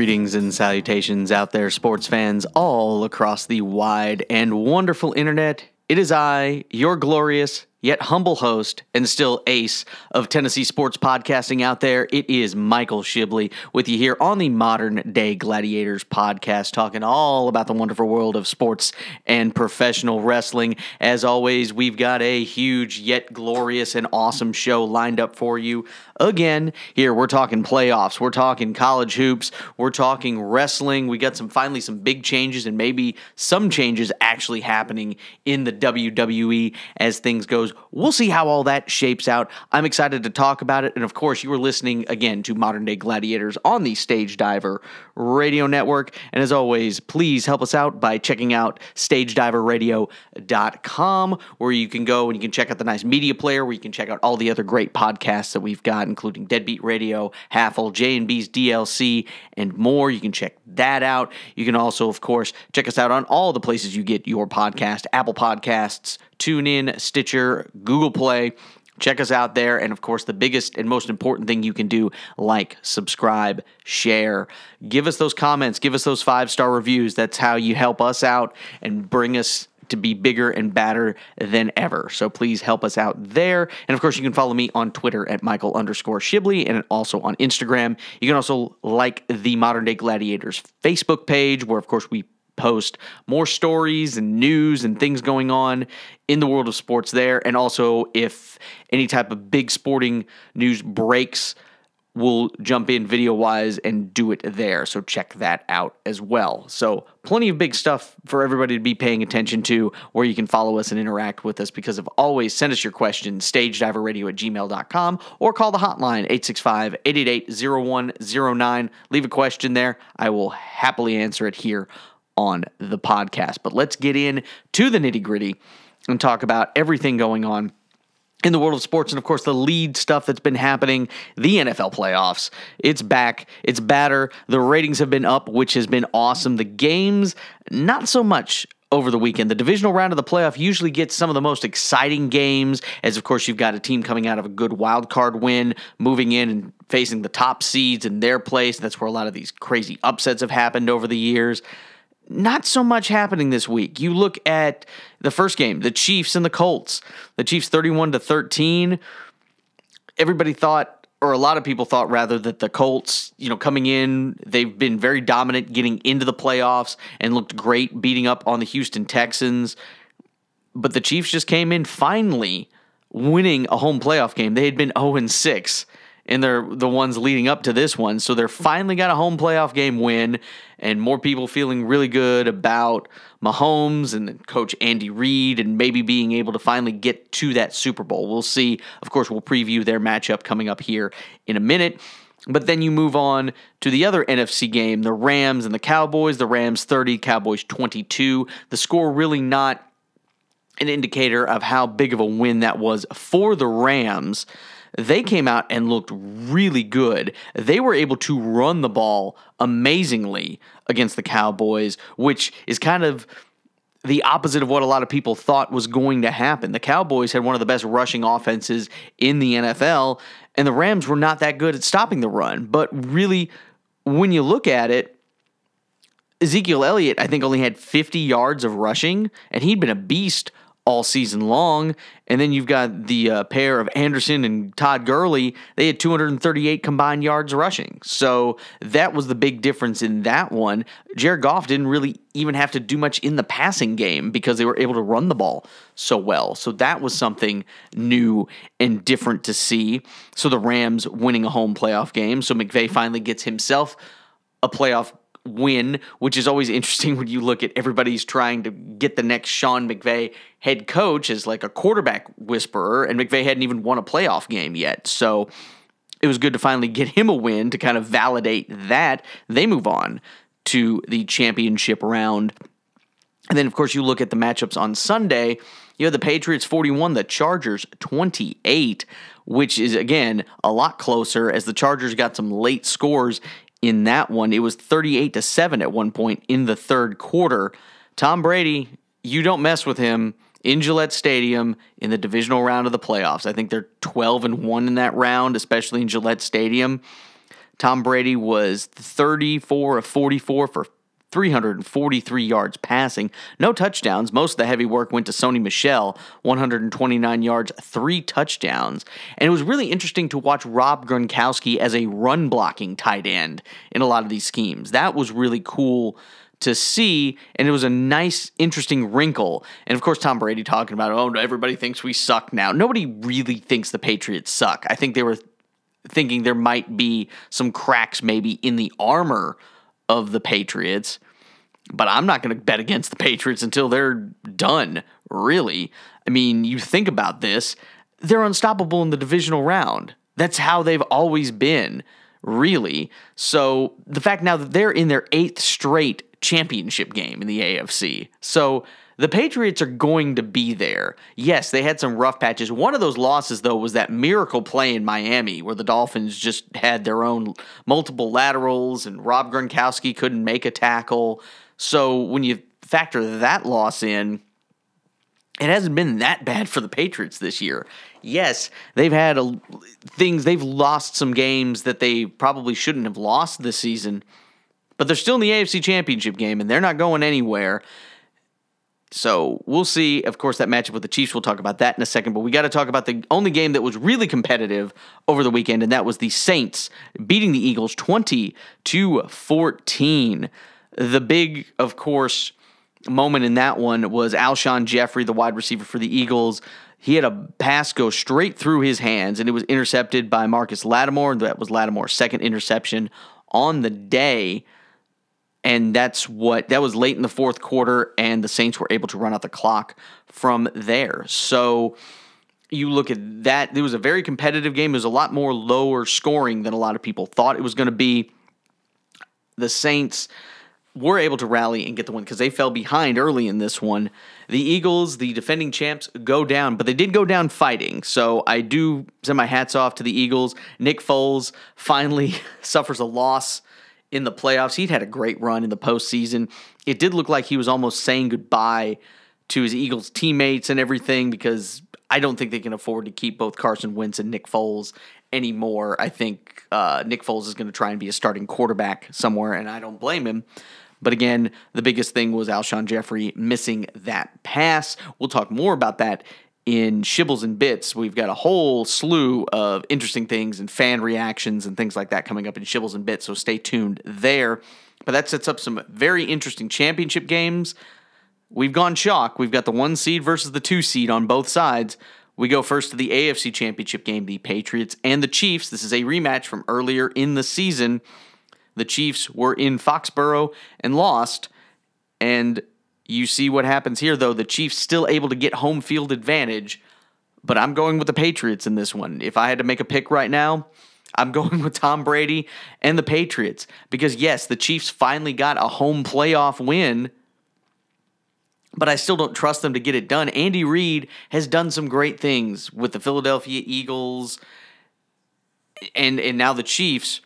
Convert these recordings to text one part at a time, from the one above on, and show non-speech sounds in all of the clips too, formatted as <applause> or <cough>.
Greetings and salutations out there, sports fans all across the wide and wonderful internet. It is I, your glorious yet humble host and still ace of Tennessee sports podcasting out there. It is Michael Shibley with you here on the Modern Day Gladiators podcast, talking all about the wonderful world of sports and professional wrestling. As always, we've got a huge yet glorious and awesome show lined up for you. Again, here we're talking playoffs, we're talking college hoops, we're talking wrestling. We got some finally some big changes and maybe some changes actually happening in the WWE as things goes. We'll see how all that shapes out. I'm excited to talk about it. And of course, you are listening again to Modern Day Gladiators on the Stage Diver Radio Network. And as always, please help us out by checking out stagediverradio.com, where you can go and you can check out the nice media player, where you can check out all the other great podcasts that we've got including Deadbeat Radio, Halfle, J&B's DLC, and more. You can check that out. You can also, of course, check us out on all the places you get your podcast Apple Podcasts, TuneIn, Stitcher, Google Play. Check us out there. And of course, the biggest and most important thing you can do like, subscribe, share. Give us those comments, give us those five star reviews. That's how you help us out and bring us to be bigger and badder than ever. So please help us out there. And of course, you can follow me on Twitter at Michael underscore Shibley and also on Instagram. You can also like the Modern Day Gladiators Facebook page, where of course we post more stories and news and things going on in the world of sports there. And also, if any type of big sporting news breaks, we'll jump in video wise and do it there. So check that out as well. So, plenty of big stuff for everybody to be paying attention to where you can follow us and interact with us because of always send us your questions, stagediverradio at gmail.com or call the hotline 865 888 0109. Leave a question there. I will happily answer it here on the podcast. But let's get in to the nitty gritty and talk about everything going on in the world of sports and of course the lead stuff that's been happening the NFL playoffs. It's back. It's batter. The ratings have been up which has been awesome. The games not so much over the weekend. The divisional round of the playoff usually gets some of the most exciting games as of course you've got a team coming out of a good wild card win moving in and facing the top seeds in their place. That's where a lot of these crazy upsets have happened over the years not so much happening this week. You look at the first game, the Chiefs and the Colts. The Chiefs 31 to 13. Everybody thought or a lot of people thought rather that the Colts, you know, coming in, they've been very dominant getting into the playoffs and looked great beating up on the Houston Texans. But the Chiefs just came in finally winning a home playoff game. They had been 0 6 and they're the ones leading up to this one. So they're finally got a home playoff game win, and more people feeling really good about Mahomes and coach Andy Reid and maybe being able to finally get to that Super Bowl. We'll see. Of course, we'll preview their matchup coming up here in a minute. But then you move on to the other NFC game, the Rams and the Cowboys. The Rams 30, Cowboys 22. The score really not an indicator of how big of a win that was for the Rams they came out and looked really good. They were able to run the ball amazingly against the Cowboys, which is kind of the opposite of what a lot of people thought was going to happen. The Cowboys had one of the best rushing offenses in the NFL, and the Rams were not that good at stopping the run. But really, when you look at it, Ezekiel Elliott, I think, only had 50 yards of rushing, and he'd been a beast all season long. And then you've got the uh, pair of Anderson and Todd Gurley. They had 238 combined yards rushing. So that was the big difference in that one. Jared Goff didn't really even have to do much in the passing game because they were able to run the ball so well. So that was something new and different to see. So the Rams winning a home playoff game. So McVay finally gets himself a playoff win, which is always <laughs> interesting when you look at everybody's trying to get the next Sean McVay head coach as like a quarterback whisperer, and McVay hadn't even won a playoff game yet. So it was good to finally get him a win to kind of validate that. They move on to the championship round. And then, of course, you look at the matchups on Sunday. You have the Patriots 41, the Chargers 28, which is, again, a lot closer as the Chargers got some late scores in that one. It was 38 to 7 at one point in the third quarter. Tom Brady, you don't mess with him in Gillette Stadium in the divisional round of the playoffs. I think they're 12 and 1 in that round, especially in Gillette Stadium. Tom Brady was 34 of 44 for 343 yards passing, no touchdowns. Most of the heavy work went to Sony Michel, 129 yards, three touchdowns. And it was really interesting to watch Rob Gronkowski as a run blocking tight end in a lot of these schemes. That was really cool to see, and it was a nice, interesting wrinkle. And of course, Tom Brady talking about, oh, everybody thinks we suck now. Nobody really thinks the Patriots suck. I think they were thinking there might be some cracks maybe in the armor of the Patriots. But I'm not going to bet against the Patriots until they're done, really. I mean, you think about this, they're unstoppable in the divisional round. That's how they've always been, really. So the fact now that they're in their eighth straight championship game in the AFC. So the Patriots are going to be there. Yes, they had some rough patches. One of those losses, though, was that miracle play in Miami where the Dolphins just had their own multiple laterals and Rob Gronkowski couldn't make a tackle. So when you factor that loss in, it hasn't been that bad for the Patriots this year. Yes, they've had a, things, they've lost some games that they probably shouldn't have lost this season, but they're still in the AFC Championship game and they're not going anywhere. So we'll see. Of course, that matchup with the Chiefs, we'll talk about that in a second. But we got to talk about the only game that was really competitive over the weekend, and that was the Saints beating the Eagles 20 to 14. The big, of course, moment in that one was Alshon Jeffery, the wide receiver for the Eagles. He had a pass go straight through his hands, and it was intercepted by Marcus Lattimore. That was Lattimore's second interception on the day and that's what that was late in the fourth quarter and the Saints were able to run out the clock from there. So you look at that it was a very competitive game. It was a lot more lower scoring than a lot of people thought it was going to be. The Saints were able to rally and get the win because they fell behind early in this one. The Eagles, the defending champs, go down, but they did go down fighting. So I do send my hats off to the Eagles. Nick Foles finally <laughs> suffers a loss in the playoffs. He'd had a great run in the postseason. It did look like he was almost saying goodbye to his Eagles teammates and everything because I don't think they can afford to keep both Carson Wentz and Nick Foles anymore. I think uh, Nick Foles is going to try and be a starting quarterback somewhere, and I don't blame him. But again, the biggest thing was Alshon Jeffery missing that pass. We'll talk more about that in Shibbles and Bits, we've got a whole slew of interesting things and fan reactions and things like that coming up in Shibbles and Bits, so stay tuned there. But that sets up some very interesting championship games. We've gone chalk. We've got the one seed versus the two seed on both sides. We go first to the AFC Championship game, the Patriots and the Chiefs. This is a rematch from earlier in the season. The Chiefs were in Foxborough and lost, and you see what happens here, though. The Chiefs still able to get home field advantage, but I'm going with the Patriots in this one. If I had to make a pick right now, I'm <laughs> going with Tom Brady and the Patriots because, yes, the Chiefs finally got a home playoff win, but I still don't trust them to get it done. Andy Reid has done some great things with the Philadelphia Eagles and, and now the Chiefs,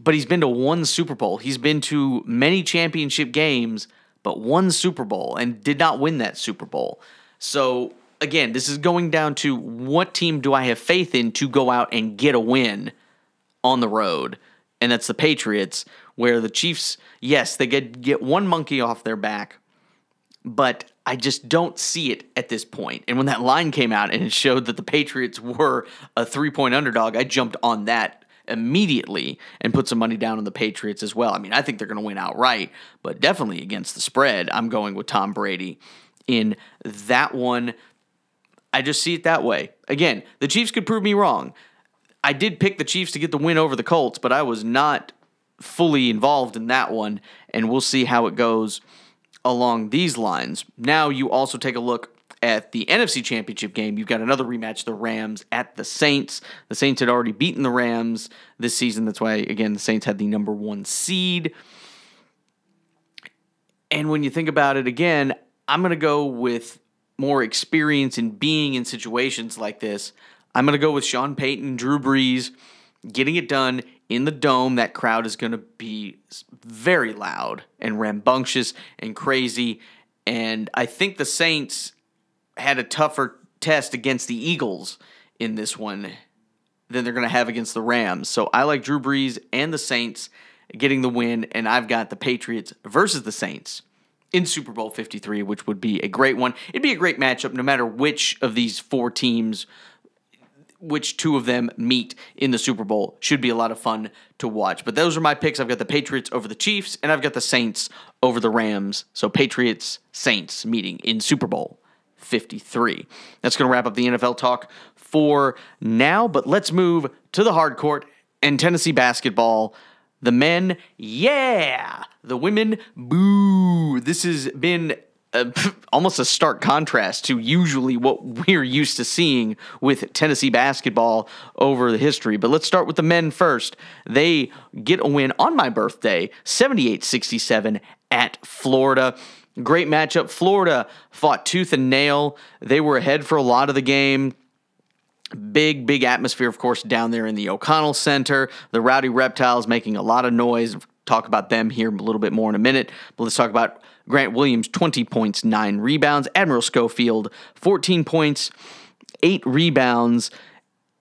but he's been to one Super Bowl. He's been to many championship games but one Super Bowl and did not win that Super Bowl. So again, this is going down to what team do I have faith in to go out and get a win on the road? And that's the Patriots, where the Chiefs, yes, they get get one monkey off their back, but I just don't see it at this point. And when that line came out and it showed that the Patriots were a three point underdog, I jumped on that immediately and put some money down on the Patriots as well. I mean, I think they're going to win outright, but definitely against the spread, I'm going with Tom Brady in that one. I just see it that way. Again, the Chiefs could prove me wrong. I did pick the Chiefs to get the win over the Colts, but I was not fully involved in that one, and we'll see how it goes along these lines. Now, you also take a look at the NFC Championship game, you've got another rematch, the Rams at the Saints. The Saints had already beaten the Rams this season. That's why, again, the Saints had the number one seed. And when you think about it again, I'm going to go with more experience in being in situations like this. I'm going to go with Sean Payton, Drew Brees, getting it done in the dome. That crowd is going to be very loud and rambunctious and crazy. And I think the Saints had a tougher test against the Eagles in this one. than they're going to have against the Rams. So I like Drew Brees and the Saints getting the win, and I've got the Patriots versus the Saints in Super Bowl 53, which would be a great one. It'd be a great matchup no matter which of these four teams, which two of them meet in the Super Bowl. Should be a lot of fun to watch. But those are my picks. I've got the Patriots over the Chiefs, and I've got the Saints over the Rams. So Patriots, Saints meeting in Super Bowl 53. That's going to wrap up the NFL talk for now, but let's move to the hard court and Tennessee basketball. The men, yeah. The women, boo. This has been a, <laughs> almost a stark contrast to usually what we're used to seeing with Tennessee basketball over the history. But let's start with the men first. They get a win on my birthday, 78 67 at Florida. Great matchup. Florida fought tooth and nail. They were ahead for a lot of the game. Big, big atmosphere, of course, down there in the O'Connell Center. The Rowdy Reptiles making a lot of noise. Talk about them here a little bit more in a minute. But let's talk about Grant Williams 20 points, 9 rebounds. Admiral Schofield 14 points, 8 rebounds.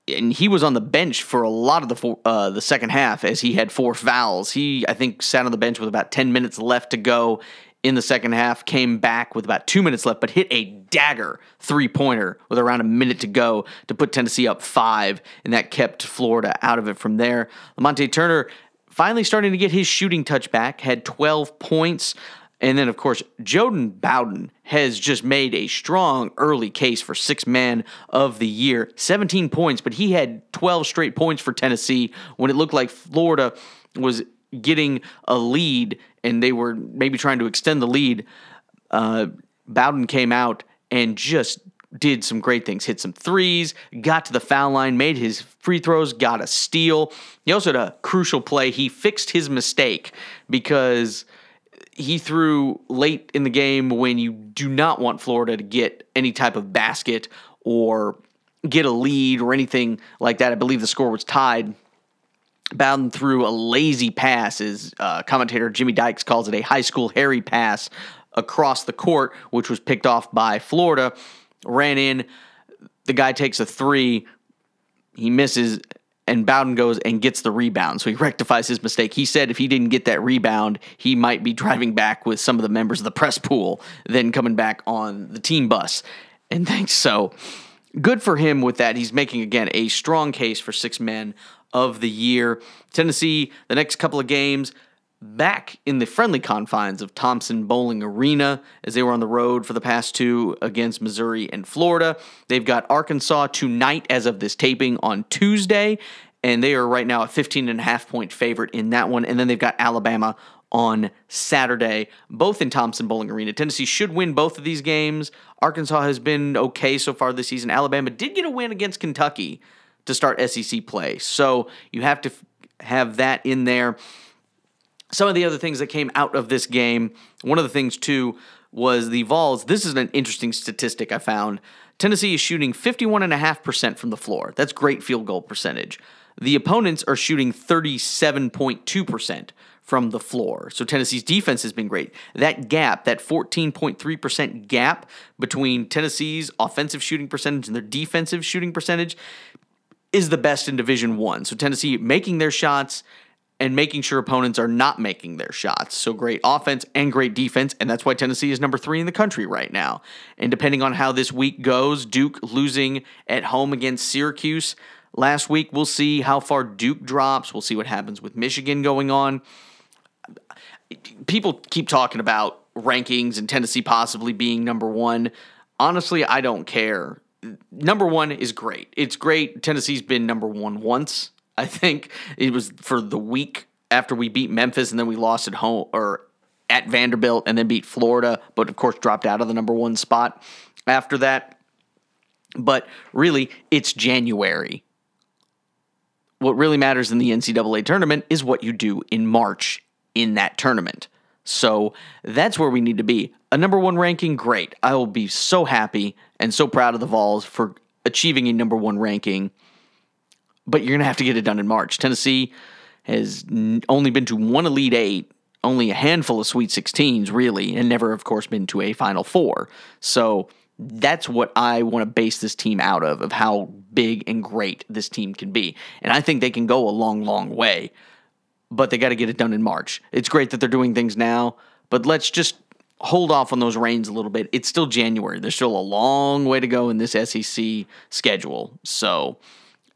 And he was on the bench for a lot of the uh, the second half as he had four fouls. He, I think, sat on the bench with about 10 minutes left to go in the second half, came back with about two minutes left, but hit a dagger three pointer with around a minute to go to put Tennessee up five, and that kept Florida out of it from there. Lamonte Turner finally starting to get his shooting touch back, had 12 points. And then, of course, Jordan Bowden has just made a strong early case for six man of the year. 17 points, but he had 12 straight points for Tennessee when it looked like Florida was getting a lead and they were maybe trying to extend the lead, uh, Bowden came out and just did some great things. Hit some threes, got to the foul line, made his free throws, got a steal. He also had a crucial play. He fixed his mistake because he threw late in the game when you do not want Florida to get any type of basket or get a lead or anything like that. I believe the score was tied Bowden threw a lazy pass, as uh, commentator Jimmy Dykes calls it, a high school Harry pass across the court, which was picked off by Florida. Ran in, the guy takes a three, he misses, and Bowden goes and gets the rebound. So he rectifies his mistake. He said if he didn't get that rebound, he might be driving back with some of the members of the press pool, then coming back on the team bus. And thanks <laughs> so good for him with that. He's making again a strong case for six men of the year. Tennessee, the next couple of games, back in the friendly confines of Thompson Boling Arena as they were on the road for the past two against Missouri and Florida. They've got Arkansas tonight as of this taping on Tuesday, and they are right now a 15 and a half point favorite in that one. And then they've got Alabama on Saturday, both in Thompson Boling Arena. Tennessee should win both of these games. Arkansas has been okay so far this season. Alabama did get a win against Kentucky to start SEC play. So you have to f- have that in there. Some of the other things that came out of this game, one of the things too was the Vols. This is an interesting statistic I found. Tennessee is shooting 51.5% from the floor. That's great field goal percentage. The opponents are shooting 37.2% from the floor. So Tennessee's defense has been great. That gap, that 14.3% gap between Tennessee's offensive shooting percentage and their defensive shooting percentage is the best in Division 1. So Tennessee making their shots and making sure opponents are not making their shots. So great offense and great defense, and that's why Tennessee is number three in the country right now. And depending on how this week goes, Duke losing at home against Syracuse last week, we'll see how far Duke drops. We'll see what happens with Michigan going on. People keep talking about rankings and Tennessee possibly being number one. Honestly, I don't care number one is great. It's great. Tennessee's been number one once. I think it was for the week after we beat Memphis and then we lost at home or at Vanderbilt and then beat Florida, but of course dropped out of the number one spot after that. But really, it's January. What really matters in the NCAA tournament is what you do in March in that tournament. So that's where we need to be. A number one ranking, great. I will be so happy and so proud of the Vols for achieving a number one ranking. But you're going to have to get it done in March. Tennessee has only been to one Elite Eight, only a handful of Sweet 16s, really, and never, of course, been to a Final Four. So That's what I want to base this team out of, of how big and great this team can be. And I think they can go a long, long way, but they got to get it done in March. It's great that they're doing things now, but let's just hold off on those rains a little bit. It's still January. There's still a long way to go in this SEC schedule. So,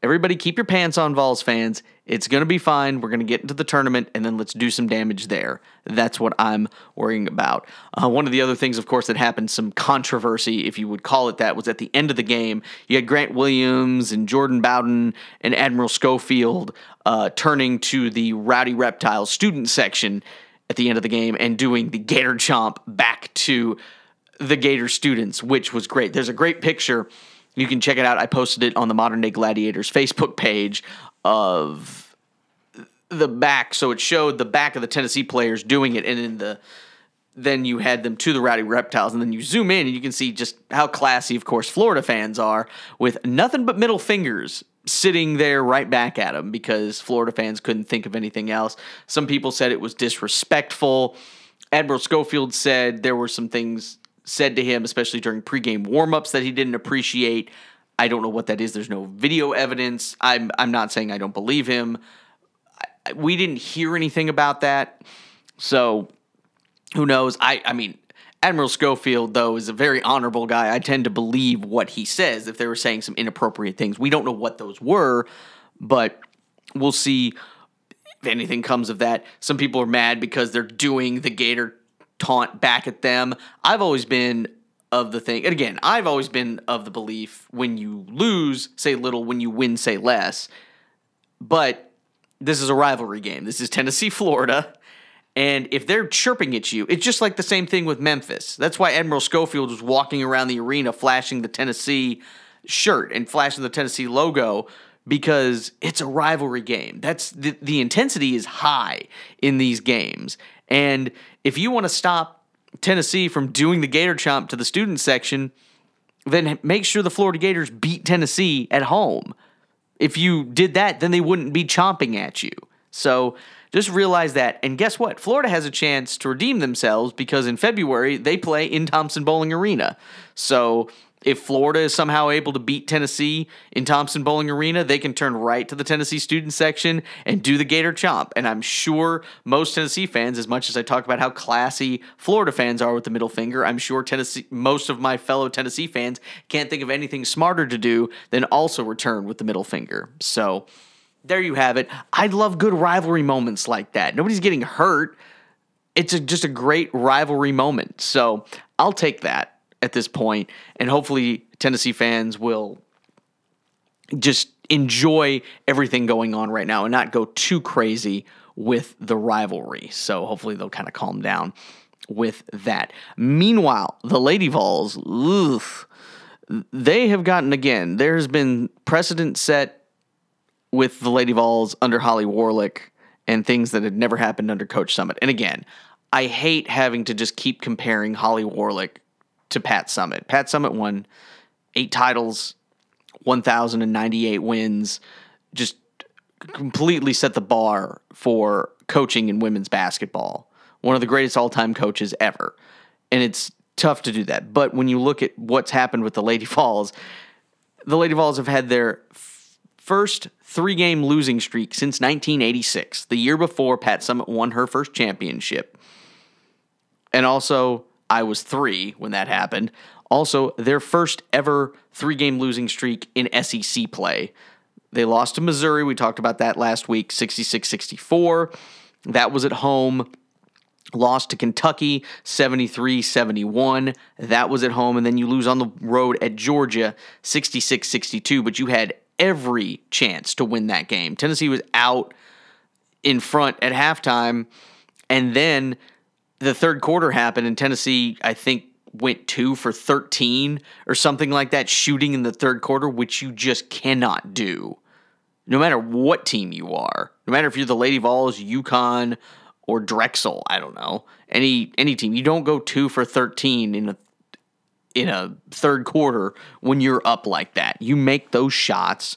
everybody keep your pants on, Vols fans. It's going to be fine. We're going to get into the tournament and then let's do some damage there. That's what I'm worrying about. Uh, one of the other things, of course, that happened, some controversy, if you would call it that, was at the end of the game. You had Grant Williams and Jordan Bowden and Admiral Schofield uh, turning to the Rowdy Reptile student section at the end of the game and doing the Gator Chomp back to the Gator students, which was great. There's a great picture. You can check it out. I posted it on the Modern Day Gladiators Facebook page of the back. So it showed the back of the Tennessee players doing it, and in the then you had them to the Rowdy Reptiles, and then you zoom in and you can see just how classy, of course, Florida fans are with nothing but middle fingers sitting there right back at them because Florida fans couldn't think of anything else. Some people said it was disrespectful. Admiral Schofield said there were some things said to him, especially during pregame warmups, that he didn't appreciate. I don't know what that is. There's no video evidence. I'm I'm not saying I don't believe him. I, we didn't hear anything about that. So who knows? I I mean Admiral Schofield, though, is a very honorable guy. I tend to believe what he says if they were saying some inappropriate things. We don't know what those were, but we'll see if anything comes of that. Some people are mad because they're doing the Gator taunt back at them. I've always been of the thing. And again, I've always been of the belief when you lose, say little, when you win, say less. But this is a rivalry game. This is Tennessee, Florida. And if they're chirping at you, it's just like the same thing with Memphis. That's why Admiral Schofield was walking around the arena flashing the Tennessee shirt and flashing the Tennessee logo because it's a rivalry game. That's the, the intensity is high in these games. And if you want to stop Tennessee from doing the Gator Chomp to the student section, then make sure the Florida Gators beat Tennessee at home. If you did that, then they wouldn't be chomping at you. So just realize that. And guess what? Florida has a chance to redeem themselves because in February they play in Thompson Boling Arena. So if Florida is somehow able to beat Tennessee in Thompson Boling Arena, they can turn right to the Tennessee student section and do the Gator Chomp. And I'm sure most Tennessee fans, as much as I talk about how classy Florida fans are with the middle finger, I'm sure Tennessee, most of my fellow Tennessee fans can't think of anything smarter to do than also return with the middle finger. So there you have it. I love good rivalry moments like that. Nobody's getting hurt. It's a, just a great rivalry moment. So I'll take that at this point, and hopefully Tennessee fans will just enjoy everything going on right now and not go too crazy with the rivalry. So hopefully they'll kind of calm down with that. Meanwhile, the Lady Vols, oof, they have gotten again. There's been precedent set with the Lady Vols under Holly Warlick and things that had never happened under Coach Summitt. And again, I hate having to just keep comparing Holly Warlick to Pat Summitt. Pat Summitt won eight titles, 1,098 wins, just completely set the bar for coaching in women's basketball. One of the greatest all time coaches ever. And it's tough to do that. But when you look at what's happened with the Lady <laughs> Vols, the Lady Vols have had their first three game losing streak since 1986, the year before Pat Summitt won her first championship. And also, I was three when that happened. Also, their first ever three game losing streak in SEC play. They lost to Missouri. We talked about that last week, 66 64. That was at home. Lost to Kentucky 73 71. That was at home. And then you lose on the road at Georgia 66 62. But you had every chance to win that game. Tennessee was out in front at halftime. And then the third quarter happened and Tennessee, I think, went two for 13 or something like that, shooting in the third quarter, which you just cannot do. No matter what team you are, no matter if you're the Lady Vols, UConn, or Drexel, I don't know. Any any team. You don't go two for 13 in a in a third quarter when you're up like that. You make those shots.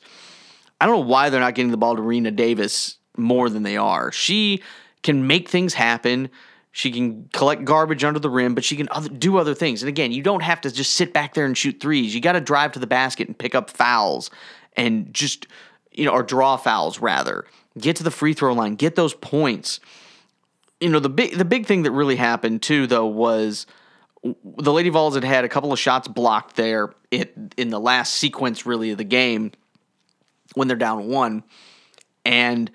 I don't know why they're not getting the ball to Rennia Davis more than they are. She can make things happen. She can collect garbage under the rim, but she can other, do other things. And again, you don't have to just sit back there and shoot threes. You got to drive to the basket and pick up fouls and just, you know, or draw fouls rather. Get to the free throw line, get those points. You know, the big the big thing that really happened too though was the Lady Vols had had a couple of shots blocked there it, in the last sequence really of the game when they're down one. And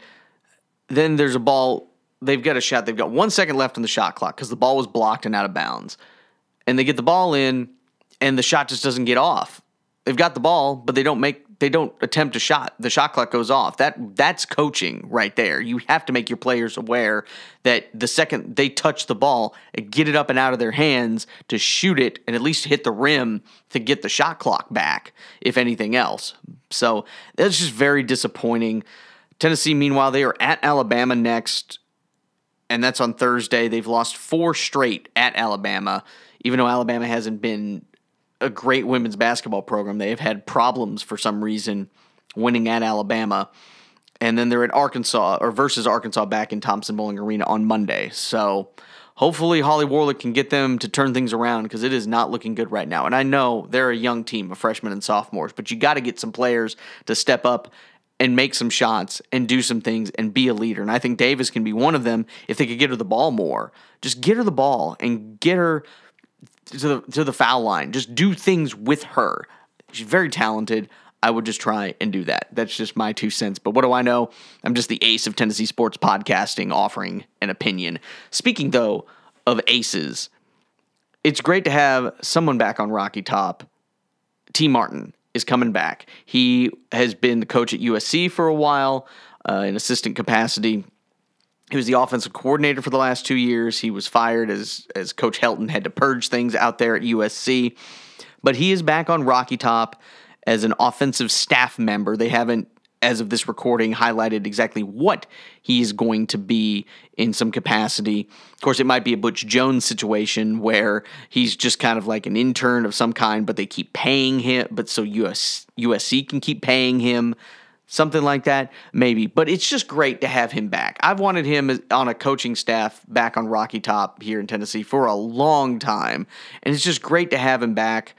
then there's a ball they've got a shot. They've got one second left on the shot clock because the ball was blocked and out of bounds. And they get the ball in, and the shot just doesn't get off. They've got the ball, but they don't make they don't attempt a shot. The shot clock goes off. That that's coaching right there. You have to make your players aware that the second they touch the ball, get it up and out of their hands to shoot it and at least hit the rim to get the shot clock back, if anything else. So that's just very disappointing. Tennessee, meanwhile, they are at Alabama next and that's on Thursday. They've lost four straight at Alabama, even though Alabama hasn't been a great women's basketball program. They have had problems for some reason winning at Alabama. And then they're at Arkansas or versus Arkansas back in Thompson Boling Arena on Monday. So hopefully Holly Warlick can get them to turn things around because it is not looking good right now. And I know they're a young team of freshmen and sophomores, but you got to get some players to step up and make some shots and do some things and be a leader. And I think Davis can be one of them if they could get her the ball more. Just get her the ball and get her to the to the foul line. Just do things with her. She's very talented. I would just try and do that. That's just my two cents. But what do I know? I'm just the ace of Tennessee sports podcasting offering an opinion. Speaking though of aces, it's great to have someone back on Rocky Top. Tee Martin is coming back. He has been the coach at USC for a while uh, in assistant capacity. He was the offensive coordinator for the last two years. He was fired as as Coach Helton had to purge things out there at USC, but he is back on Rocky Top as an offensive staff member. They haven't as of this recording, highlighted exactly what he is going to be in some capacity. Of course, it might be a Butch Jones situation where he's just kind of like an intern of some kind, but they keep paying him, but so US, USC can keep paying him. Something like that, maybe. But it's just great to have him back. I've wanted him on a coaching staff back on Rocky Top here in Tennessee for a long time. And it's just great to have him back.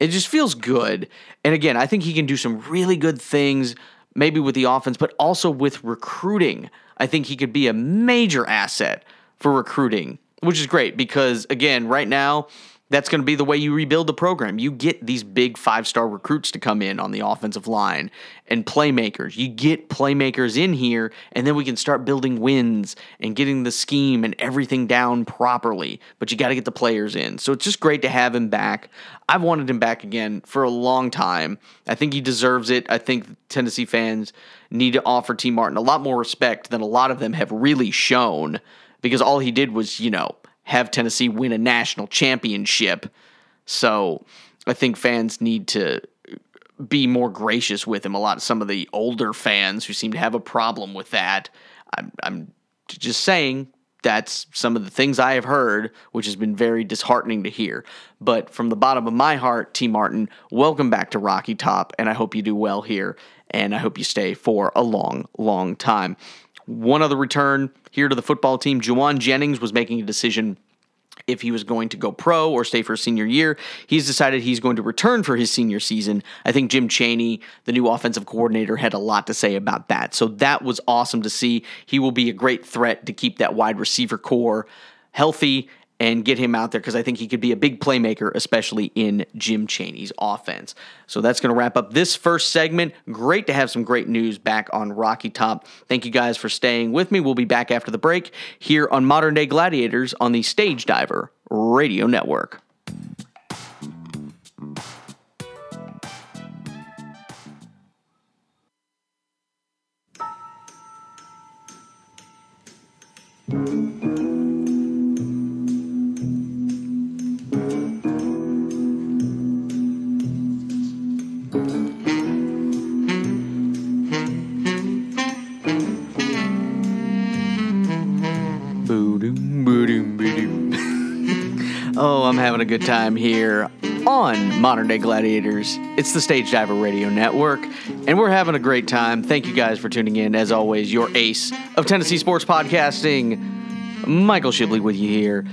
It just feels good. And again, I think he can do some really good things maybe with the offense, but also with recruiting. I think he could be a major asset for recruiting, which is great because, again, right now, that's going to be the way you rebuild the program. You get these big five star recruits to come in on the offensive line and playmakers. You get playmakers in here, and then we can start building wins and getting the scheme and everything down properly. But you got to get the players in. So it's just great to have him back. I've wanted him back again for a long time. I think he deserves it. I think Tennessee fans need to offer Tee Martin a lot more respect than a lot of them have really shown because all he did was, you know, have Tennessee win a national championship. So I think fans need to be more gracious with him. A lot of some of the older fans who seem to have a problem with that. I'm, I'm just saying that's some of the things I have heard, which has been very disheartening to hear. But from the bottom of my heart, Tee Martin, welcome back to Rocky Top, and I hope you do well here, and I hope you stay for a long, long time. One other return here to the football team. Jauan Jennings was making a decision if he was going to go pro or stay for a senior year. He's decided he's going to return for his senior season. I think Jim Chaney, the new offensive coordinator, had a lot to say about that. So that was awesome to see. He will be a great threat to keep that wide receiver corps healthy and get him out there because I think he could be a big playmaker, especially in Jim Chaney's offense. So that's going to wrap up this first segment. Great to have some great news back on Rocky Top. Thank you guys for staying with me. We'll be back after the break here on Modern Day Gladiators on the Stage Diver Radio Network. Oh, I'm having a good time here on Modern Day Gladiators. It's the Stage Diver Radio Network, and we're having a great time. Thank you guys for tuning in. As always, your ace of Tennessee sports podcasting, Michael Shibley with you here.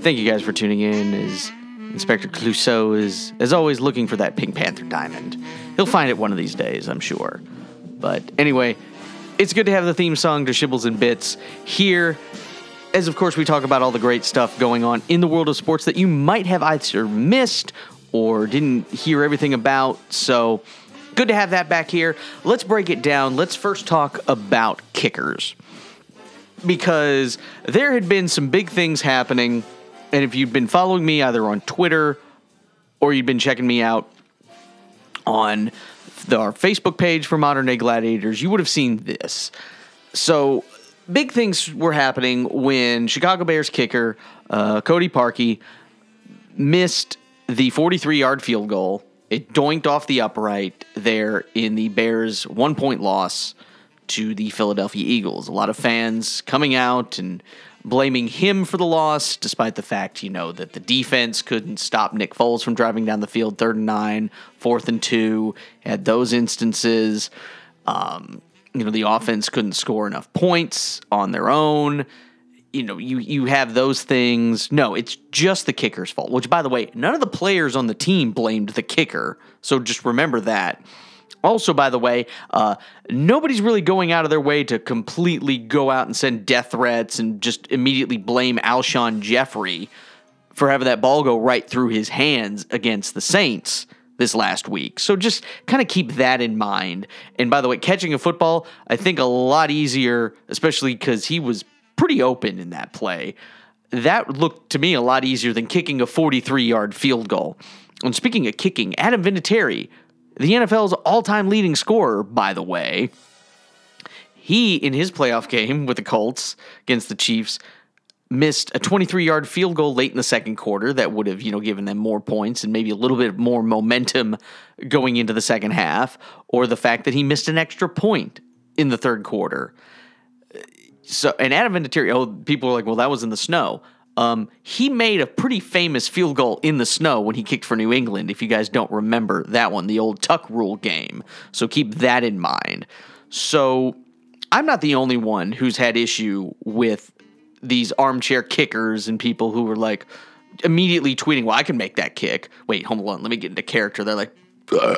Thank you guys for tuning in. As Inspector Clouseau is, as always, looking for that Pink Panther diamond. He'll find it one of these days, I'm sure. But anyway, it's good to have the theme song to Shibbles and Bits here. As of course, we talk about all the great stuff going on in the world of sports that you might have either missed or didn't hear everything about. So, good to have that back here. Let's break it down. Let's first talk about kickers. Because there had been some big things happening. And if you've been following me either on Twitter or you've been checking me out on the, our Facebook page for Modern Day Gladiators, you would have seen this. So, big things were happening when Chicago Bears kicker uh, Cody Parkey missed the 43 yard field goal. It doinked off the upright there in the Bears' one point loss to the Philadelphia Eagles. A lot of fans coming out and blaming him for the loss, despite the fact, you know, that the defense couldn't stop Nick Foles from driving down the field third and nine, fourth and two, had those instances. Um, you know, the offense couldn't score enough points on their own. You know, you you have those things. No, it's just the kicker's fault. Which, by the way, none of the players on the team blamed the kicker. So just remember that. Also, by the way, uh, nobody's really going out of their way to completely go out and send death threats and just immediately blame Alshon Jeffery for having that ball go right through his hands against the Saints this last week. So just kind of keep that in mind. And by the way, catching a football, I think a lot easier, especially because he was pretty open in that play. That looked to me a lot easier than kicking a 43 yard field goal. And speaking of kicking, Adam Vinatieri the NFL's all time leading scorer, by the way. He, in his playoff game with the Colts against the Chiefs, missed a 23 yard field goal late in the second quarter that would have, you know, given them more points and maybe a little bit more momentum going into the second half, or the fact that he missed an extra point in the third quarter. So, and Adam Vinatieri, oh, people are like, well, that was in the snow. Um, he made a pretty famous field goal in the snow when he kicked for New England. If you guys don't remember that one, the old tuck rule game. So keep that in mind. So I'm not the only one who's had issue with these armchair kickers and people who were like immediately tweeting, "Well, I can make that kick." Wait, hold on, let me get into character. They're like, uh,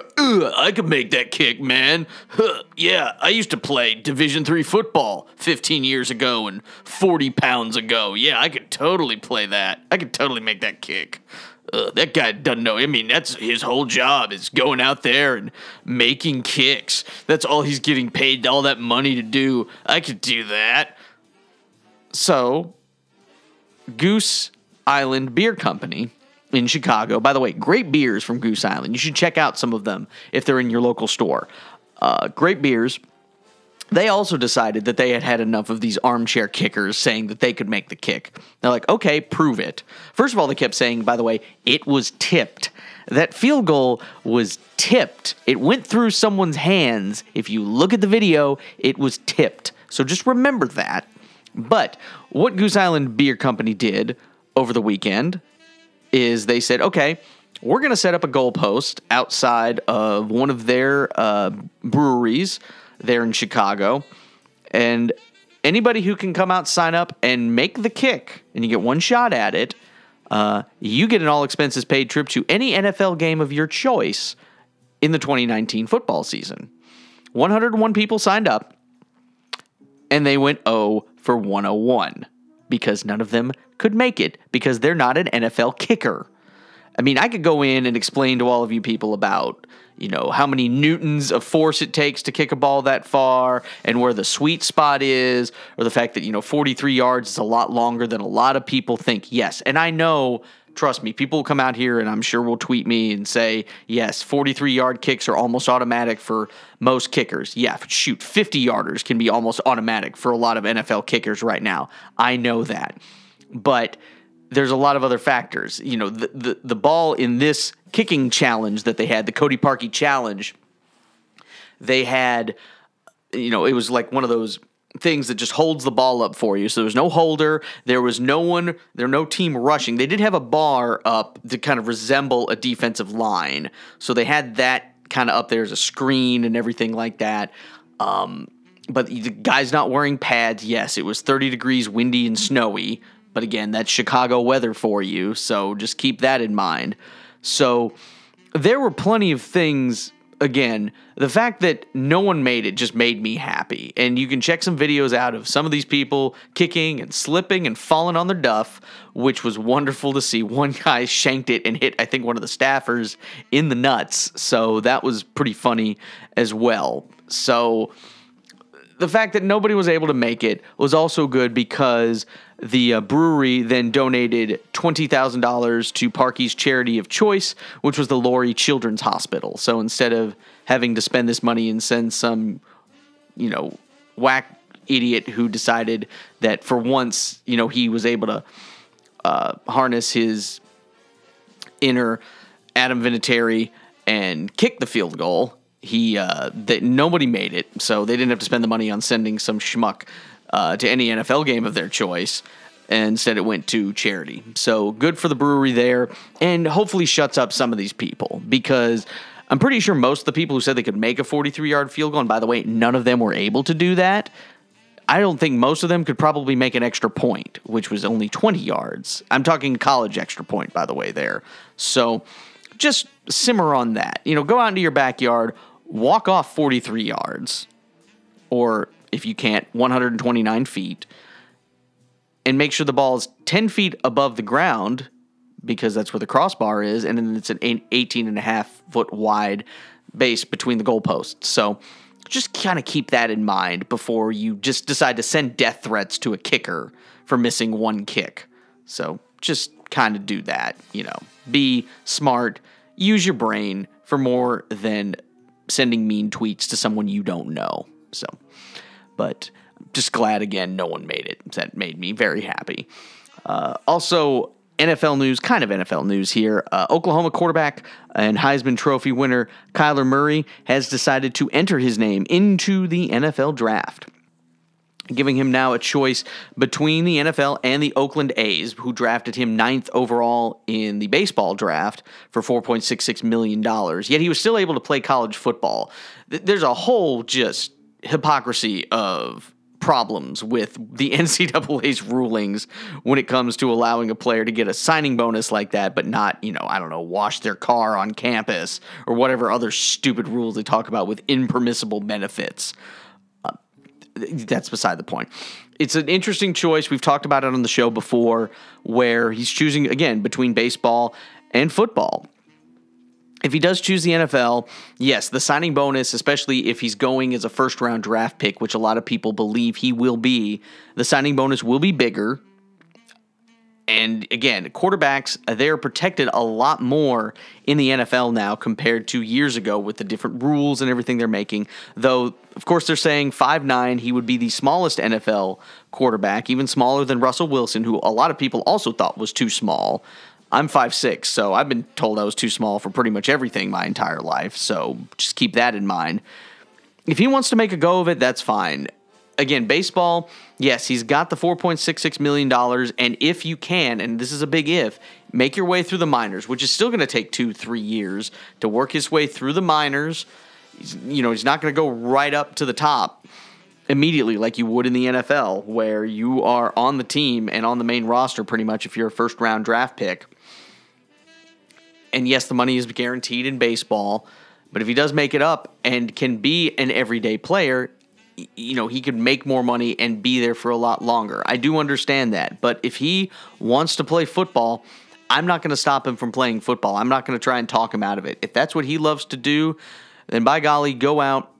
I could make that kick, man. Huh, yeah, I used to play Division three football 15 years ago and 40 pounds ago. Yeah, I could totally play that. I could totally make that kick. Uh, that guy doesn't know. I mean, that's his whole job is going out there and making kicks. That's all he's getting paid all that money to do. I could do that. So, Goose Island Beer Company in Chicago. By the way, great beers from Goose Island. You should check out some of them if they're in your local store. Uh, great beers. They also decided that they had had enough of these armchair kickers saying that they could make the kick. They're like, okay, prove it. First of all, they kept saying, by the way, it was tipped. That field goal was tipped. It went through someone's hands. If you look at the video, it was tipped. So just remember that. But what Goose Island Beer Company did over the weekend is they said, okay, we're going to set up a goalpost outside of one of their uh, breweries there in Chicago. And anybody who can come out, sign up, and make the kick, and you get one shot at it, uh, you get an all expenses paid trip to any NFL game of your choice in the 2019 football season. 101 people signed up, and they went 0 for 101 because none of them could make it because they're not an NFL kicker. I mean, I could go in and explain to all of you people about, you know, how many newtons of force it takes to kick a ball that far and where the sweet spot is, or the fact that, you know, 43 yards is a lot longer than a lot of people think. Yes. And I know trust me, people will come out here and I'm sure will tweet me and say, yes, 43 yard kicks are almost automatic for most kickers. Yeah, shoot, 50 yarders can be almost automatic for a lot of NFL kickers right now. I know that. But there's a lot of other factors. You know, the, the, the ball in this kicking challenge that they had, the Cody Parkey challenge, they had, you know, it was like one of those things that just holds the ball up for you. So there was no holder. There was no one, there no team rushing. They did have a bar up to kind of resemble a defensive line. So they had that kind of up there as a screen and everything like that. Um, but the guy's not wearing pads. Yes, it was 30 degrees, windy, and snowy. But again, that's Chicago weather for you. So just keep that in mind. So there were plenty of things. Again, the fact that no one made it just made me happy. And you can check some videos out of some of these people kicking and slipping and falling on their duff, which was wonderful to see. One guy shanked it and hit, I think, one of the staffers in the nuts. So that was pretty funny as well. So the fact that nobody was able to make it was also good because the uh, brewery then donated $20,000 to Parkey's charity of choice, which was the Lurie Children's Hospital. So instead of having to spend this money and send some, you know, whack idiot who decided that for once, you know, he was able to uh, harness his inner Adam Vinatieri and kick the field goal he uh, that nobody made it, so they didn't have to spend the money on sending some schmuck uh, to any NFL game of their choice. and Instead, it went to charity. So good for the brewery there, and hopefully shuts up some of these people because I'm pretty sure most of the people who said they could make a 43 yard field goal, and by the way, none of them were able to do that. I don't think most of them could probably make an extra point, which was only 20 yards. I'm talking college extra point, by the way, there. So just simmer on that. You know, go out into your backyard, walk off 43 yards, or if you can't, 129 feet, and make sure the ball is 10 feet above the ground because that's where the crossbar is, and then it's an 18 and a half foot wide base between the goalposts. So just kind of keep that in mind before you just decide to send death threats to a kicker for missing one kick. So just kind of do that, you know. Be smart, use your brain for more than sending mean tweets to someone you don't know. So, but just glad again no one made it. That made me very happy. Uh, also, NFL news, kind of NFL news here. Uh, Oklahoma quarterback and Heisman Trophy winner Kyler Murray has decided to enter his name into the NFL draft giving him now a choice between the NFL and the Oakland A's, who drafted him ninth overall in the baseball draft for $4.66 million. Yet he was still able to play college football. There's a whole just hypocrisy of problems with the <laughs> NCAA's rulings when it comes to allowing a player to get a signing bonus like that, but not, you know, I don't know, wash their car on campus or whatever other stupid rules they talk about with impermissible benefits that's beside the point. It's an interesting choice. We've talked about it on the show before, where he's choosing again between baseball and football. If he does choose the NFL, yes, the signing bonus, especially if he's going as a first round draft pick, which a lot of people believe he will be, the signing bonus will be bigger and again, quarterbacks, uh, they're protected a lot more in the NFL now compared to years ago with the different rules and everything they're making. Though, of course, they're saying five nine, he would be the smallest NFL quarterback, even smaller than Russell Wilson, who a lot of people also thought was too small. I'm five six, so I've been told I was too small for pretty much everything my entire life. So just keep that in mind. If he wants to make a go of it, that's fine again, baseball, yes, he's got the $4.66 million. And if you can, and this is a big if, make your way through the minors, which is still going to take two, three years to work his way through the minors. He's, you know, he's not going to go right up to the top immediately like you would in the NFL, where you are on the team and on the main roster pretty much if you're a first round draft pick. And yes, the money is guaranteed in baseball. But if he does make it up and can be an everyday player, you know, he could make more money and be there for a lot longer. I do understand that. But if he wants to play football, I'm not going to stop him from playing football. I'm not going to try and talk him out of it. If that's what he loves to do, then by golly, go out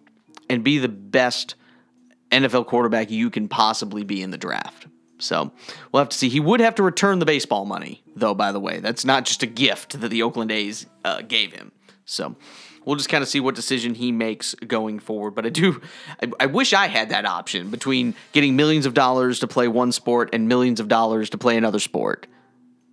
and be the best NFL quarterback you can possibly be in the draft. So we'll have to see. He would have to return the baseball money, though, by the way. That's not just a gift that the Oakland A's uh, gave him. So we'll just kind of see what decision he makes going forward. But I do, I, I, wish I had that option between getting millions of dollars to play one sport and millions of dollars to play another sport.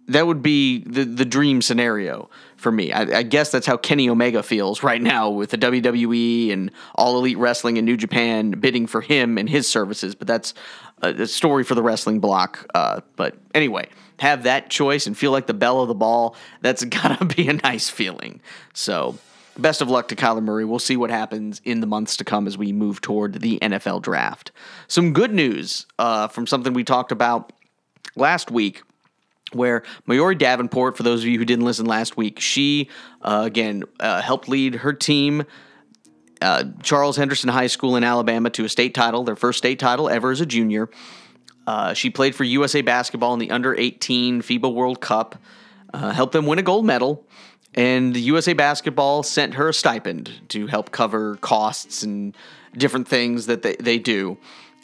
That would be the, the dream scenario for me. I, I guess that's how Kenny Omega feels right now with the WWE and All Elite Wrestling and New Japan bidding for him and his services. But that's a, a story for the wrestling block. Uh, but anyway, have that choice and feel like the bell of the ball. That's <laughs> gotta be a nice feeling. So best of luck to Kyler Murray. We'll see what happens in the months to come as we move toward the NFL draft. Some good news uh, from something we talked about last week where Maori Davenport, for those of you who didn't listen last week, she uh, again uh, helped lead her team, uh, Charles Henderson High School in Alabama, to a state title, their first state title ever as a junior. Uh, she played for USA Basketball in the Under 18 FIBA World Cup, uh, helped them win a gold medal, and USA Basketball sent her a stipend to help cover costs and different things that they, they do.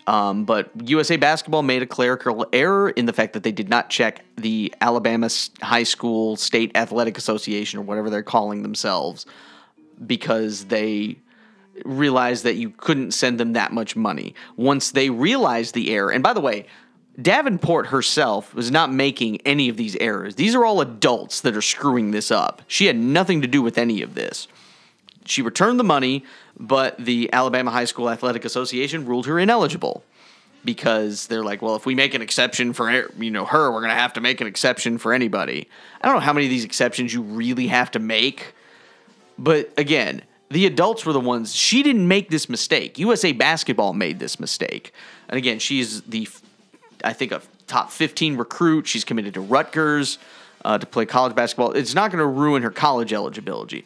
Um, but USA Basketball made a clerical error in the fact that they did not check the Alabama High School State Athletic Association or whatever they're calling themselves because they realized that you couldn't send them that much money. Once they realized the error, and by the way, Davenport herself was not making any of these errors. These are all adults that are screwing this up. She had nothing to do with any of this. She returned the money, but the Alabama High School Athletic Association ruled her ineligible because they're like, well, if we make an exception for you know her, we're gonna have to make an exception for anybody. I don't know how many of these exceptions you really have to make, but again, the adults were the ones. She didn't make this mistake. USA Basketball made this mistake, and again, she's the, I think a top fifteen recruit. She's committed to Rutgers uh, to play college basketball. It's not going to ruin her college eligibility.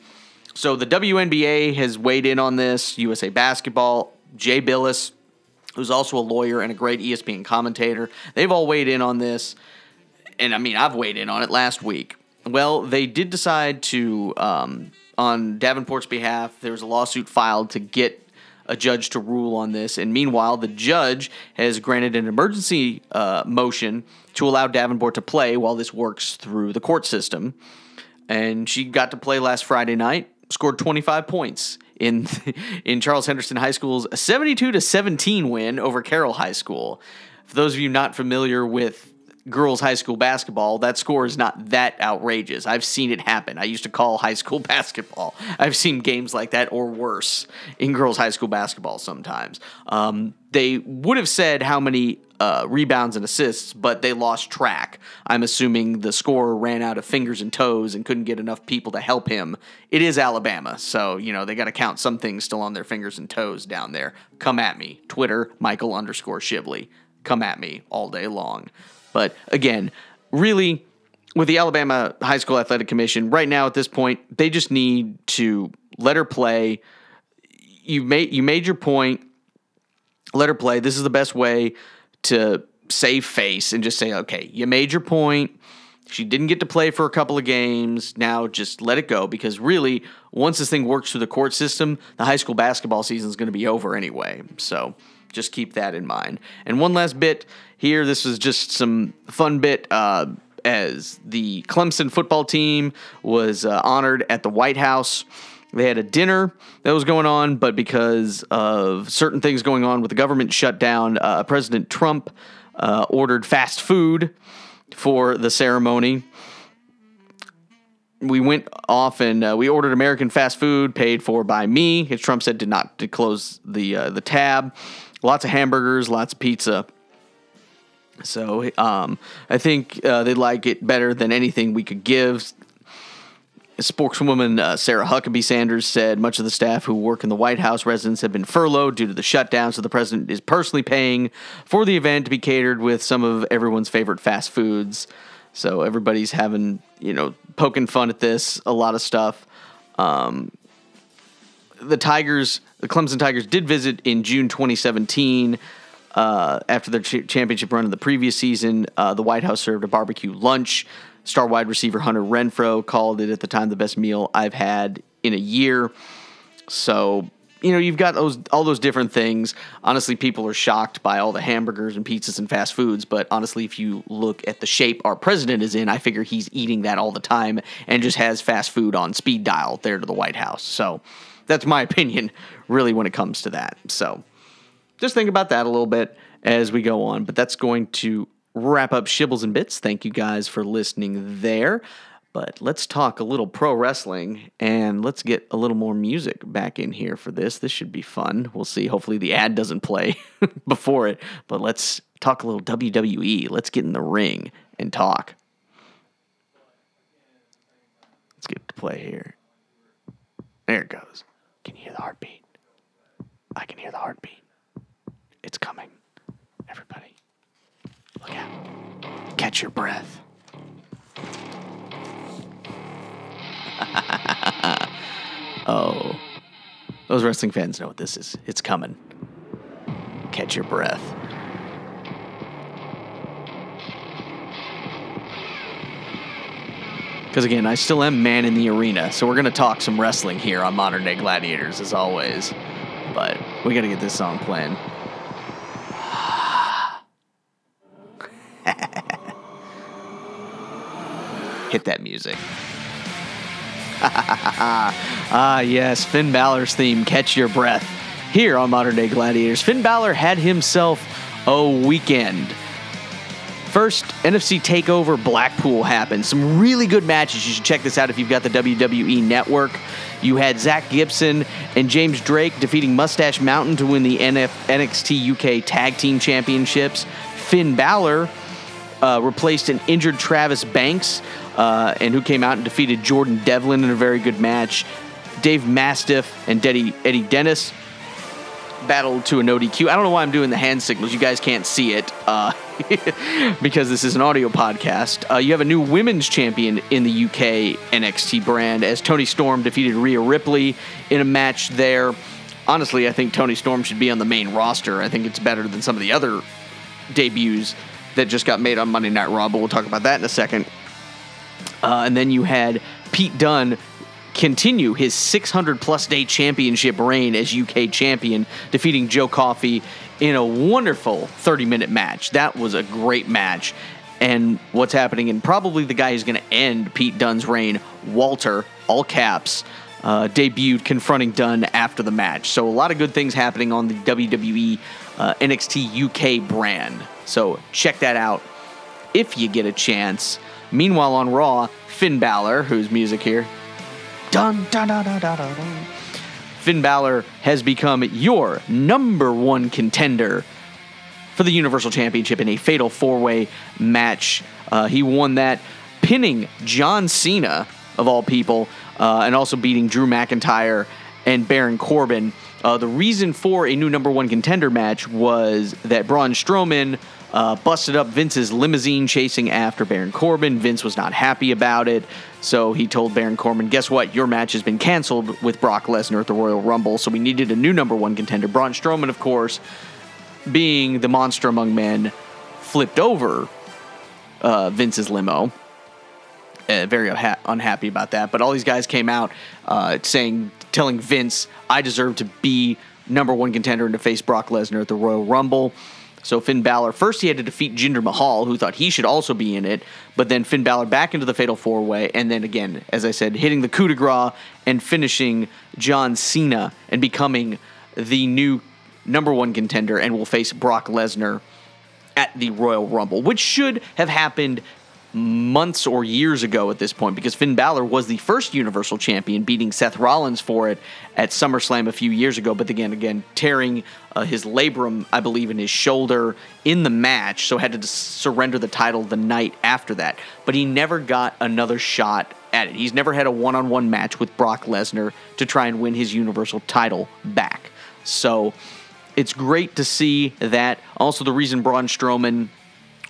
So the WNBA has weighed in on this. USA Basketball, Jay Bilas, who's also a lawyer and a great ESPN commentator, they've all weighed in on this. And I mean, I've weighed in on it last week. Well, they did decide to, um, on Davenport's behalf, there was a lawsuit filed to get a judge to rule on this. And meanwhile, the judge has granted an emergency uh, motion to allow Davenport to play while this works through the court system. And she got to play last Friday night scored 25 points in <laughs> in Charles Henderson High School's 72 to 17 win over Carroll High School. For those of you not familiar with girls high school basketball, that score is not that outrageous. I've seen it happen. I used to call high school <laughs> basketball. I've seen games like that or worse in girls high school basketball sometimes. Um, they would have said how many uh, rebounds and assists, but they lost track. I'm assuming the scorer ran out of fingers and toes and couldn't get enough people to help him. It is Alabama, so you know they got to count some things still on their fingers and toes down there. Come at me, Twitter Michael underscore Shibley. Come at me all day long. But again, really, with the Alabama High School Athletic Commission, right now at this point, they just need to let her play. You made you made your point. Let her play. This is the best way to save face and just say, okay, you made your point. She didn't get to play for a couple of games. Now just let it go because really, once this thing works through the court system, the high school basketball season is going to be over anyway. So just keep that in mind. And one last bit here this was just some fun bit. Uh, as the Clemson football team was uh, honored at the White House. They had a dinner that was going on, but because of certain things going on with the government shutdown, uh, President Trump uh, ordered fast food for the ceremony. We went off and uh, we ordered American fast food, paid for by me. As Trump said, did not to close the uh, the tab. Lots of hamburgers, lots of pizza. So um, I think uh, they like it better than anything we could give. Spokeswoman uh, Sarah Huckabee Sanders said much of the staff who work in the White House residence have been furloughed due to the shutdown, so the president is personally paying for the event to be catered with some of everyone's favorite fast foods. So everybody's having, you know, poking fun at this, a lot of stuff. Um, the Tigers, the Clemson Tigers, did visit in June 2017. Uh, after their ch- championship run in the previous season, uh, the White House served a barbecue lunch Star wide receiver Hunter Renfrow called it at the time the best meal I've had in a year. So, you know, you've got those all those different things. Honestly, people are shocked by all the hamburgers and pizzas and fast foods, but honestly, if you look at the shape our president is in, I figure he's eating that all the time and just has fast food on speed dial there to the White House. So, that's my <laughs> opinion really when it comes to that. So, just think about that a little bit as we go on, but that's going to wrap up Shibbles and Bits. Thank you guys for listening there. But let's talk a little pro wrestling and let's get a little more music back in here for this. This should be fun. We'll see. Hopefully, the ad doesn't play <laughs> before it. But let's talk a little WWE. Let's get in the ring and talk. Let's get to play here. There it goes. Can you hear the heartbeat? I can hear the heartbeat. It's coming. Everybody, look out. Catch your breath. <laughs> oh. Those wrestling fans know what this is. It's coming. Catch your breath. Because again, I still am man in the arena, so we're going to talk some wrestling here on Modern Day Gladiators as always. But we got to get this song playing. Hit that music. <laughs> ah, yes, Finn Balor's theme, Catch Your Breath, here on Modern Day Gladiators. Finn Balor had himself a weekend. First, NFC TakeOver Blackpool happened. Some really good matches. You should check this out if you've got the WWE Network. You had Zach Gibson and James Drake defeating Mustache Mountain to win the NF- NXT UK Tag Team Championships. Finn Balor uh, replaced an injured Travis Banks, uh, and who came out and defeated Jordan Devlin in a very good match. Dave Mastiff and Eddie, Eddie Dennis battled to an ODQ. I don't know why I'm doing the hand signals. You guys can't see it uh, <laughs> because this is an audio podcast. Uh, you have a new women's champion in the UK NXT brand as Toni Storm defeated Rhea Ripley in a match there. Honestly, I think Toni Storm should be on the main roster. I think it's better than some of the other debuts that just got made on Monday Night Raw, but we'll talk about that in a second. Uh, and then you had Pete Dunne continue his 600 plus day championship reign as UK champion, defeating Joe Coffey in a wonderful 30 minute match. That was a great match. And what's happening, and probably the guy who's going to end Pete Dunne's reign, Walter, all caps, uh, debuted confronting Dunne after the match. So a lot of good things happening on the WWE uh, NXT UK brand. So check that out if you get a chance. Meanwhile, on Raw, Finn Balor, whose music here, dun dun dun dun dun dun. Finn Balor has become your number one contender for the Universal Championship in a fatal four way match. Uh, he won that, pinning John Cena, of all people, uh, and also beating Drew McIntyre and Baron Corbin. Uh, the reason for a new number one contender match was that Braun Strowman uh, busted up Vince's limousine chasing after Baron Corbin. Vince was not happy about it, so he told Baron Corbin, "Guess what? Your match has been canceled with Brock Lesnar at the Royal Rumble." So we needed a new number one contender. Braun Strowman, of course, being the monster among men, flipped over uh, Vince's limo. Uh, very unha- unhappy about that. But all these guys came out uh, saying, telling Vince, I deserve to be number one contender and to face Brock Lesnar at the Royal Rumble. So Finn Balor, first he had to defeat Jinder Mahal, who thought he should also be in it, but then Finn Balor back into the Fatal Four Way, and then again, as I said, hitting the coup de grace and finishing John Cena and becoming the new number one contender, and will face Brock Lesnar at the Royal Rumble, which should have happened months or years ago at this point because Finn Balor was the first Universal Champion, beating Seth Rollins for it at SummerSlam a few years ago. But again, again, tearing uh, his labrum, I believe, in his shoulder in the match, so had to surrender the title the night after that. But he never got another shot at it. He's never had a one-on-one match with Brock Lesnar to try and win his Universal title back. So it's great to see that. Also, the reason Braun Strowman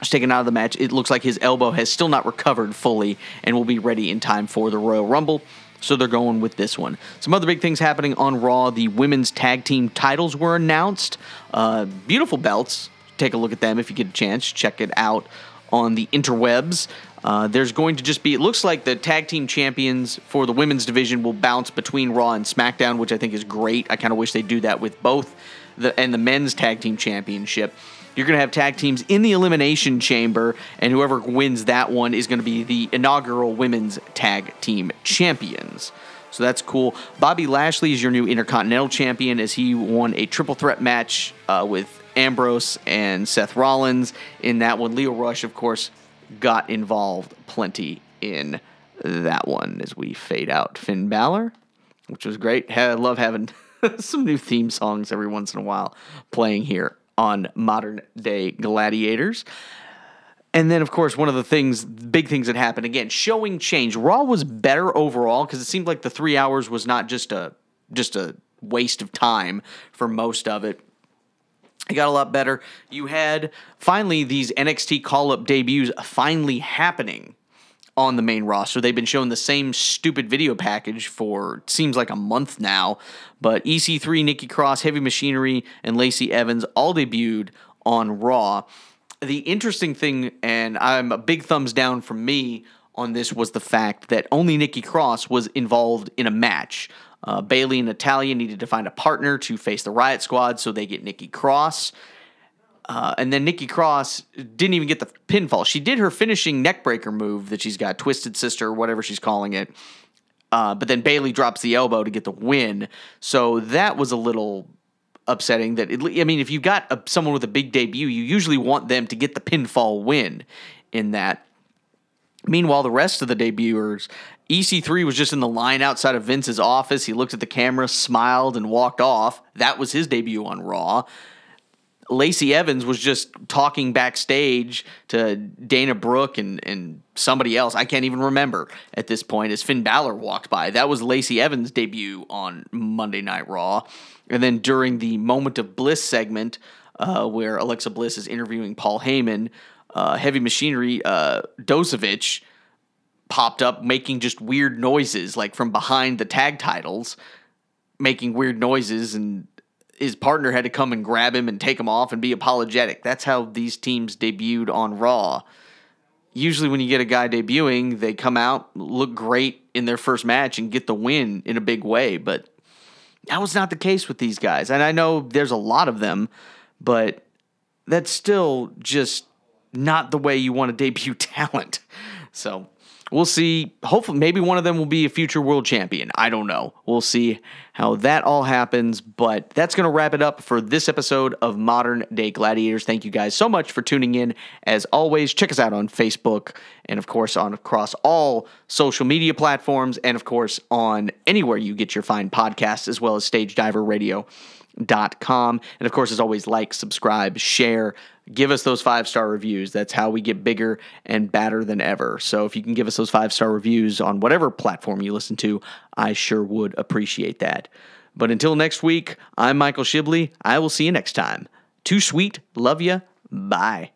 is taken out of the match, it looks like his elbow has still not recovered fully and will be ready in time for the Royal Rumble. So they're going with this one. Some other big things happening on Raw. The women's tag team titles were announced. Uh, beautiful belts. Take a look at them if you get a chance. Check it out on the interwebs. Uh, there's going to just be, it looks like the tag team champions for the women's division will bounce between Raw and SmackDown, which I think is great. I kind of wish they do that with both the and the men's tag team championship. You're going to have tag teams in the Elimination Chamber, and whoever wins that one is going to be the inaugural Women's Tag Team Champions. So that's cool. Bobby Lashley is your new Intercontinental Champion as he won a triple threat match uh, with Ambrose and Seth Rollins. In that one, Lio Rush, of course, got involved plenty in that one as we fade out Finn Balor, which was great. I love having <laughs> some new theme songs every once in a while playing here on modern day gladiators. And then, of course, one of the things, big things that happened again, showing change. Raw was better overall because it seemed like the three hours was not just a just a waste of time for most of it. It got a lot better. You had finally these NXT call up debuts finally happening on the main roster. They've been showing the same stupid video package for seems like a month now. But EC3, Nikki Cross, Heavy Machinery, and Lacey Evans all debuted on Raw. The interesting thing, and I'm a big thumbs down from me on this, was the fact that only Nikki Cross was involved in a match. Uh, Bayley and Natalya needed to find a partner to face the Riot Squad, so they get Nikki Cross. Uh, and then Nikki Cross didn't even get the pinfall. She did her finishing neckbreaker move that she's got, Twisted Sister, whatever she's calling it. Uh, but then Bayley drops the elbow to get the win. So that was a little upsetting. That it, I mean, if you've got a, someone with a big debut, you usually want them to get the pinfall win in that. Meanwhile, the rest of the debuters, EC3 was just in the line outside of Vince's office. He looked at the camera, smiled, and walked off. That was his debut on Raw. Lacey Evans was just talking backstage to Dana Brooke and, and somebody else. I can't even remember at this point as Finn Balor walked by. That was Lacey Evans' debut on Monday Night Raw. And then during the Moment of Bliss segment, uh, where Alexa Bliss is interviewing Paul Heyman, uh, Heavy Machinery, uh, Dozovic popped up making just weird noises, like from behind the tag titles, making weird noises and his partner had to come and grab him and take him off and be apologetic. That's how these teams debuted on Raw. Usually, when you get a guy debuting, they come out, look great in their first match, and get the win in a big way. But that was not the case with these guys. And I know there's a lot of them, but that's still just not the way you want to debut <laughs> talent. So we'll see. Hopefully, maybe one of them will be a future world champion. I don't know. We'll see how that all happens. But that's going to wrap it up for this episode of Modern Day Gladiators. Thank you guys so much for tuning in. As always, check us out on Facebook and, of course, on across all social media platforms, and of course, on anywhere you get your fine podcasts, as well as Stage Diver Radio. Dot com. And of course, as always, like, subscribe, share, give us those five star reviews. That's how we get bigger and badder than ever. So if you can give us those five star reviews on whatever platform you listen to, I sure would appreciate that. But until next week, I'm Michael Shibley. I will see you next time. Too sweet. Love ya. Bye.